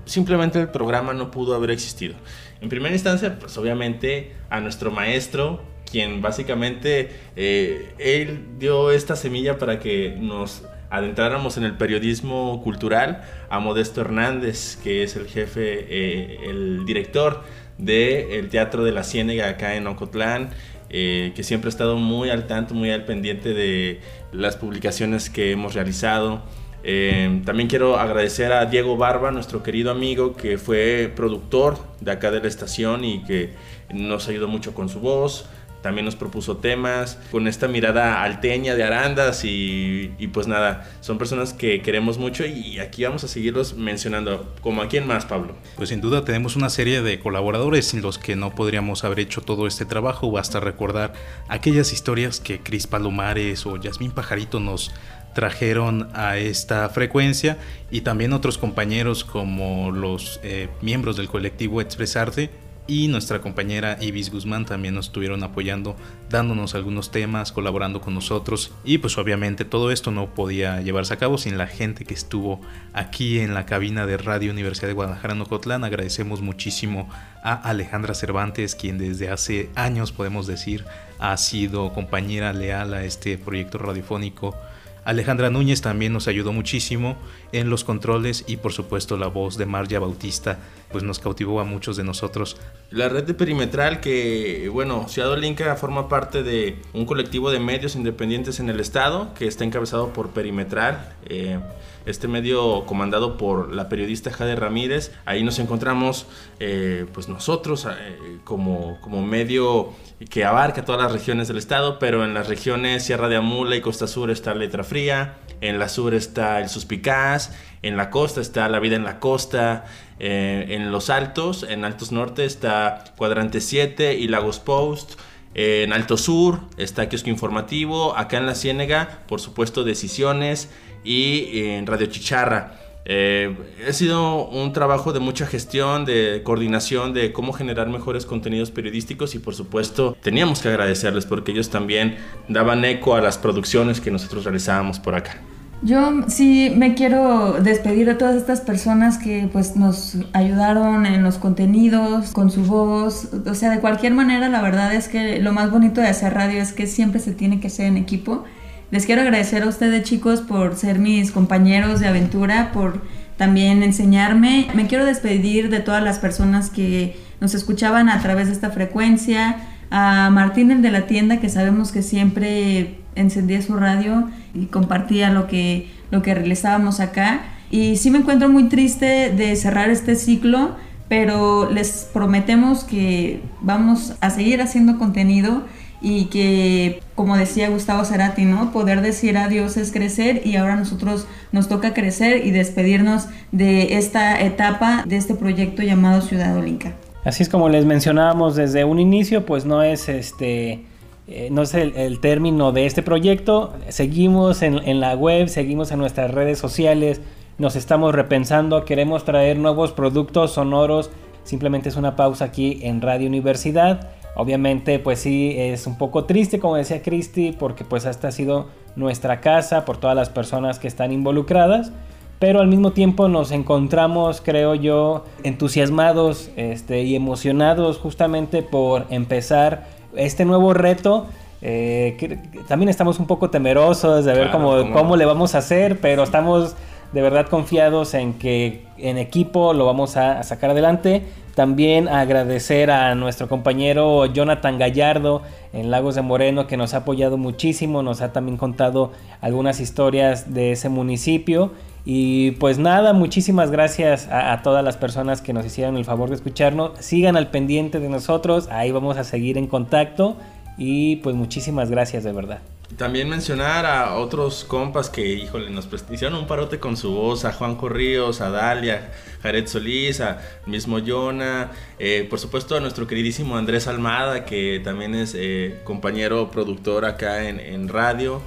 simplemente el programa no pudo haber existido. En primera instancia, pues obviamente a nuestro maestro, quien básicamente eh, él dio esta semilla para que nos adentráramos en el periodismo cultural, a Modesto Hernández, que es el jefe, eh, el director del Teatro de la Ciénega acá en Ocotlán, eh, que siempre ha estado muy al tanto, muy al pendiente de las publicaciones que hemos realizado. Eh, también quiero agradecer a Diego Barba, nuestro querido amigo, que fue productor de acá de la estación y que nos ayudó mucho con su voz también nos propuso temas con esta mirada alteña de Arandas y, pues nada, son personas que queremos mucho y aquí vamos a seguirlos mencionando. ¿Como a quién más, Pablo? Pues sin duda tenemos una serie de colaboradores sin los que no podríamos haber hecho todo este trabajo. Basta recordar aquellas historias que Cris Palomares o Yasmín Pajarito nos trajeron a esta frecuencia y también otros compañeros como los eh, miembros del colectivo Expresarte y nuestra compañera Ibis Guzmán también nos estuvieron apoyando, dándonos algunos temas, colaborando con nosotros y pues obviamente todo esto no podía llevarse a cabo sin la gente que estuvo aquí en la cabina de Radio Universidad de Guadalajara en Ocotlán. Agradecemos muchísimo a Alejandra Cervantes, quien desde hace años podemos decir ha sido compañera leal a este proyecto radiofónico Alejandra Núñez también nos ayudó muchísimo en los controles y por supuesto la voz de Marja Bautista pues nos cautivó a muchos de nosotros. La red de Perimetral que bueno, Ciudad Olinca forma parte de un colectivo de medios independientes en el estado que está encabezado por Perimetral. Eh, este medio comandado por la periodista Jade Ramírez. Ahí nos encontramos eh, pues nosotros eh, como, como medio que abarca todas las regiones del estado, pero en las regiones Sierra de Amula y Costa Sur está Letra Fría, en la sur está el Suspicaz, en la costa está La Vida en la Costa, eh, en los Altos, en Altos Norte está Cuadrante 7 y Lagos Post, en Alto Sur está Kiosco Informativo, acá en la Ciénega, por supuesto, Decisiones, y en Radio Chicharra. Eh, ha sido un trabajo de mucha gestión, de coordinación, de cómo generar mejores contenidos periodísticos y por supuesto teníamos que agradecerles porque ellos también daban eco a las producciones que nosotros realizábamos por acá. Yo sí me quiero despedir de todas estas personas que pues nos ayudaron en los contenidos, con su voz, o sea, de cualquier manera la verdad es que lo más bonito de hacer radio es que siempre se tiene que hacer en equipo les quiero agradecer a ustedes chicos por ser mis compañeros de aventura, por también enseñarme. Me quiero despedir de todas las personas que nos escuchaban a través de esta frecuencia. A Martín, el de la tienda, que sabemos que siempre encendía su radio y compartía lo que, lo que realizábamos acá. Y sí me encuentro muy triste de cerrar este ciclo, pero les prometemos que vamos a seguir haciendo contenido y que, como decía Gustavo Cerati, ¿no? Poder decir adiós es crecer y ahora nosotros nos toca crecer y despedirnos de esta etapa, de este proyecto llamado Ciudad Olinca. Así es como les mencionábamos desde un inicio, pues no es este... Eh, no es el, término de este proyecto. Seguimos en, en la web, seguimos en nuestras redes sociales, nos estamos repensando, queremos traer nuevos productos sonoros. Simplemente es una pausa aquí en Radio Universidad. Obviamente, pues sí, es un poco triste, como decía Cristi, porque pues esta ha sido nuestra casa por todas las personas que están involucradas. Pero al mismo tiempo nos encontramos, creo yo, entusiasmados este, y emocionados justamente por empezar este nuevo reto. Eh, también estamos un poco temerosos de ver cómo, cómo le vamos a hacer, pero estamos de verdad confiados en que en equipo lo vamos a, sacar adelante. También agradecer a nuestro compañero Jonathan Gallardo en Lagos de Moreno que nos ha apoyado muchísimo, nos ha también contado algunas historias de ese municipio. Y pues nada, muchísimas gracias a, todas las personas que nos hicieron el favor de escucharnos. Sigan al pendiente de nosotros, ahí vamos a seguir en contacto. Y pues muchísimas gracias de verdad. También mencionar a otros compas que, híjole, nos hicieron un parote con su voz, a Juan Corríos, a Dalia, Jared Solís, a mismo Jonah, eh, por supuesto a nuestro queridísimo Andrés Almada, que también es eh, compañero productor acá en, en radio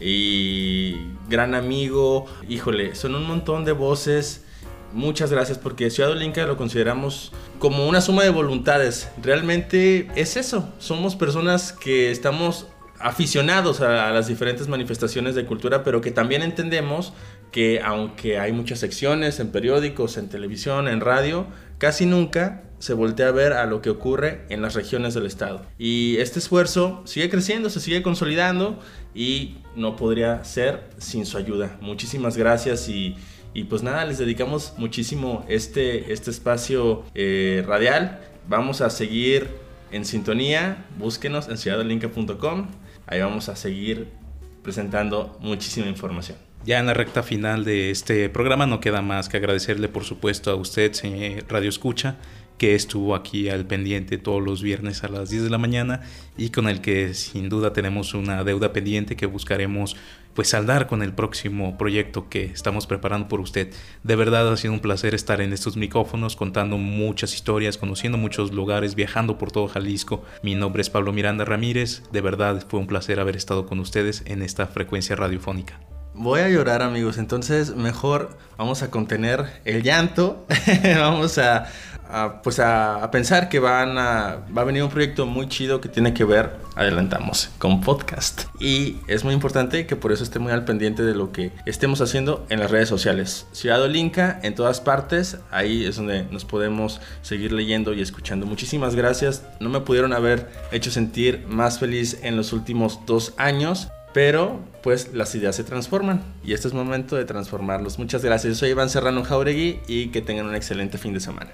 y gran amigo, híjole, son un montón de voces. Muchas gracias porque Ciudad Olinka lo consideramos como una suma de voluntades. Realmente es eso. Somos personas que estamos aficionados a, las diferentes manifestaciones de cultura, pero que también entendemos que aunque hay muchas secciones en periódicos, en televisión, en radio, casi nunca se voltea a ver a lo que ocurre en las regiones del estado. Y este esfuerzo sigue creciendo, se sigue consolidando y no podría ser sin su ayuda. Muchísimas gracias y, pues nada, les dedicamos muchísimo este, este espacio eh, radial. Vamos a seguir en sintonía, búsquenos en ciudadolinca.com Ahí vamos a seguir presentando muchísima información. Ya en la recta final de este programa no queda más que agradecerle por supuesto a usted, señor Radio Escucha, que estuvo aquí al pendiente todos los viernes a las 10 de la mañana y con el que sin duda tenemos una deuda pendiente que buscaremos pues saldar con el próximo proyecto que estamos preparando por usted. De verdad ha sido un placer estar en estos micrófonos contando muchas historias, conociendo muchos lugares, viajando por todo Jalisco. Mi nombre es Pablo Miranda Ramírez. De verdad fue un placer haber estado con ustedes en esta frecuencia radiofónica. Voy a llorar amigos, entonces mejor vamos a contener el llanto, vamos a, pues a, pensar que van a, va a venir un proyecto muy chido que tiene que ver, adelantamos, con podcast. Y es muy importante que por eso esté muy al pendiente de lo que estemos haciendo en las redes sociales. Ciudad Olinka en todas partes, ahí es donde nos podemos seguir leyendo y escuchando. Muchísimas gracias, no me pudieron haber hecho sentir más feliz en los últimos dos años. Pero pues las ideas se transforman y este es momento de transformarlos. Muchas gracias. Yo soy Iván Serrano Jauregui y que tengan un excelente fin de semana.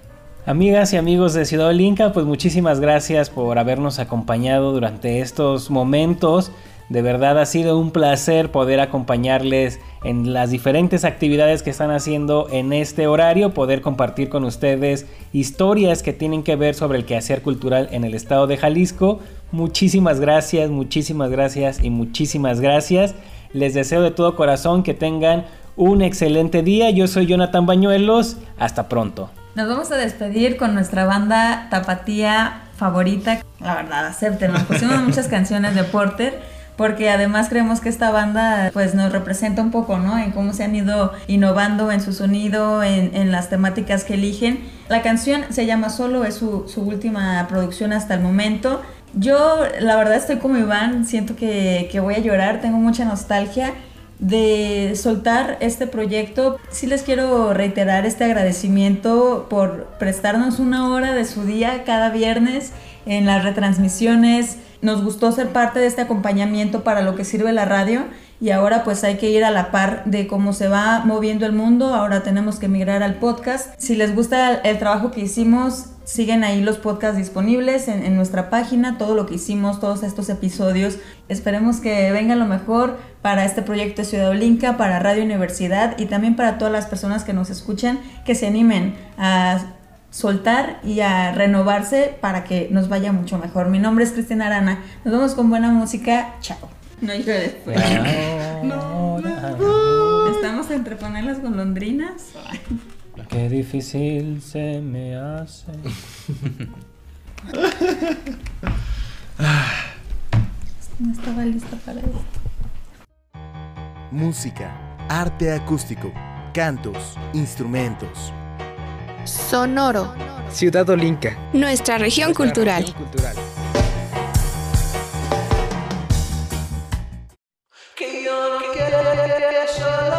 Amigas y amigos de Ciudad Olinca, pues muchísimas gracias por habernos acompañado durante estos momentos. De verdad ha sido un placer poder acompañarles en las diferentes actividades que están haciendo en este horario, poder compartir con ustedes historias que tienen que ver sobre el quehacer cultural en el estado de Jalisco. Muchísimas gracias, muchísimas gracias y muchísimas gracias. Les deseo de todo corazón que tengan un excelente día. Yo soy Jonathan Bañuelos. Hasta pronto. Nos vamos a despedir con nuestra banda tapatía favorita. La verdad, acepten, nos pusimos muchas canciones de Porter porque además creemos que esta banda pues nos representa un poco, ¿no? En cómo se han ido innovando en su sonido, en, las temáticas que eligen. La canción se llama Solo, es su, su, última producción hasta el momento. Yo la verdad estoy como Iván, siento que, que voy a llorar, tengo mucha nostalgia de soltar este proyecto. Sí les quiero reiterar este agradecimiento por prestarnos una hora de su día cada viernes en las retransmisiones. Nos gustó ser parte de este acompañamiento para lo que sirve la radio y ahora pues hay que ir a la par de cómo se va moviendo el mundo. Ahora tenemos que migrar al podcast. Si les gusta el trabajo que hicimos, siguen ahí los podcasts disponibles en, nuestra página, todo lo que hicimos, todos estos episodios. Esperemos que venga lo mejor para este proyecto de Ciudad Olinca, para Radio Universidad y también para todas las personas que nos escuchan, que se animen a soltar y a renovarse para que nos vaya mucho mejor. Mi nombre es Cristina Arana. Nos vemos con buena música. Chao. No llores. después. no, no, no. Estamos entre las golondrinas. Qué difícil se me hace. No estaba lista para esto. Música, arte acústico, cantos, instrumentos. Sonoro. Ciudad Olinca. Nuestra región Nuestra cultural. Región cultural. Que yo no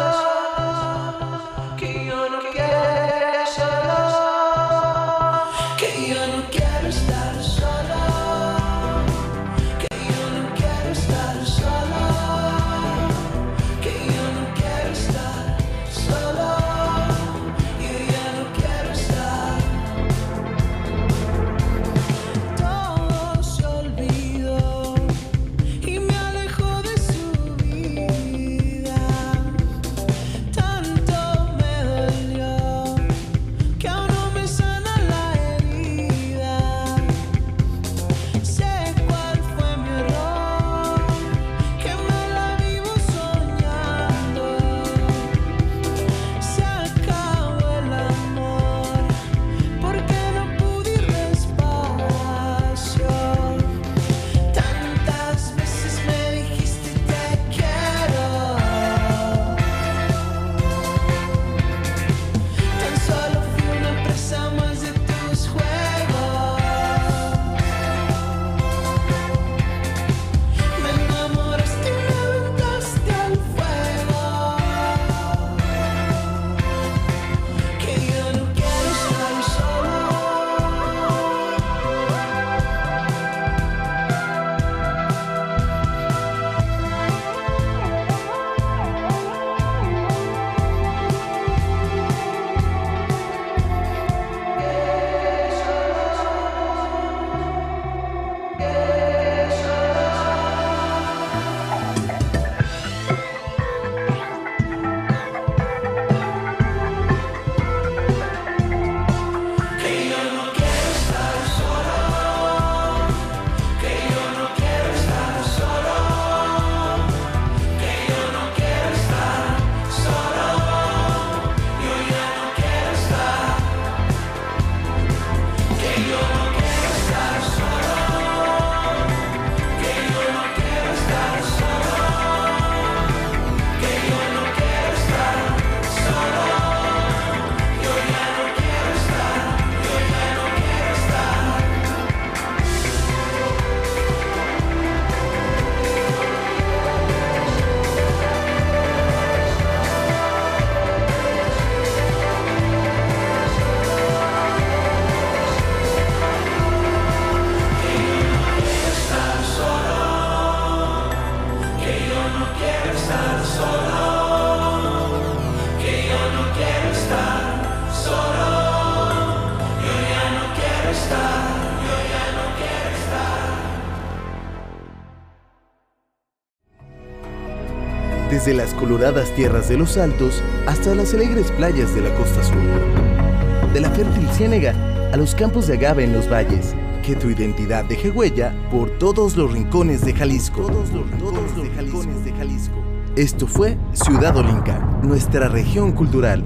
desde las coloradas tierras de los Altos hasta las alegres playas de la costa sur. De la fértil ciénega a los campos de agave en los valles, que tu identidad deje huella por todos los rincones de Jalisco. Todos los, todos los rincones de Jalisco. Esto fue Ciudad Olinca, nuestra región cultural.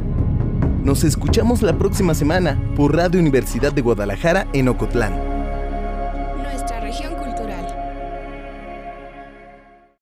Nos escuchamos la próxima semana por Radio Universidad de Guadalajara en Ocotlán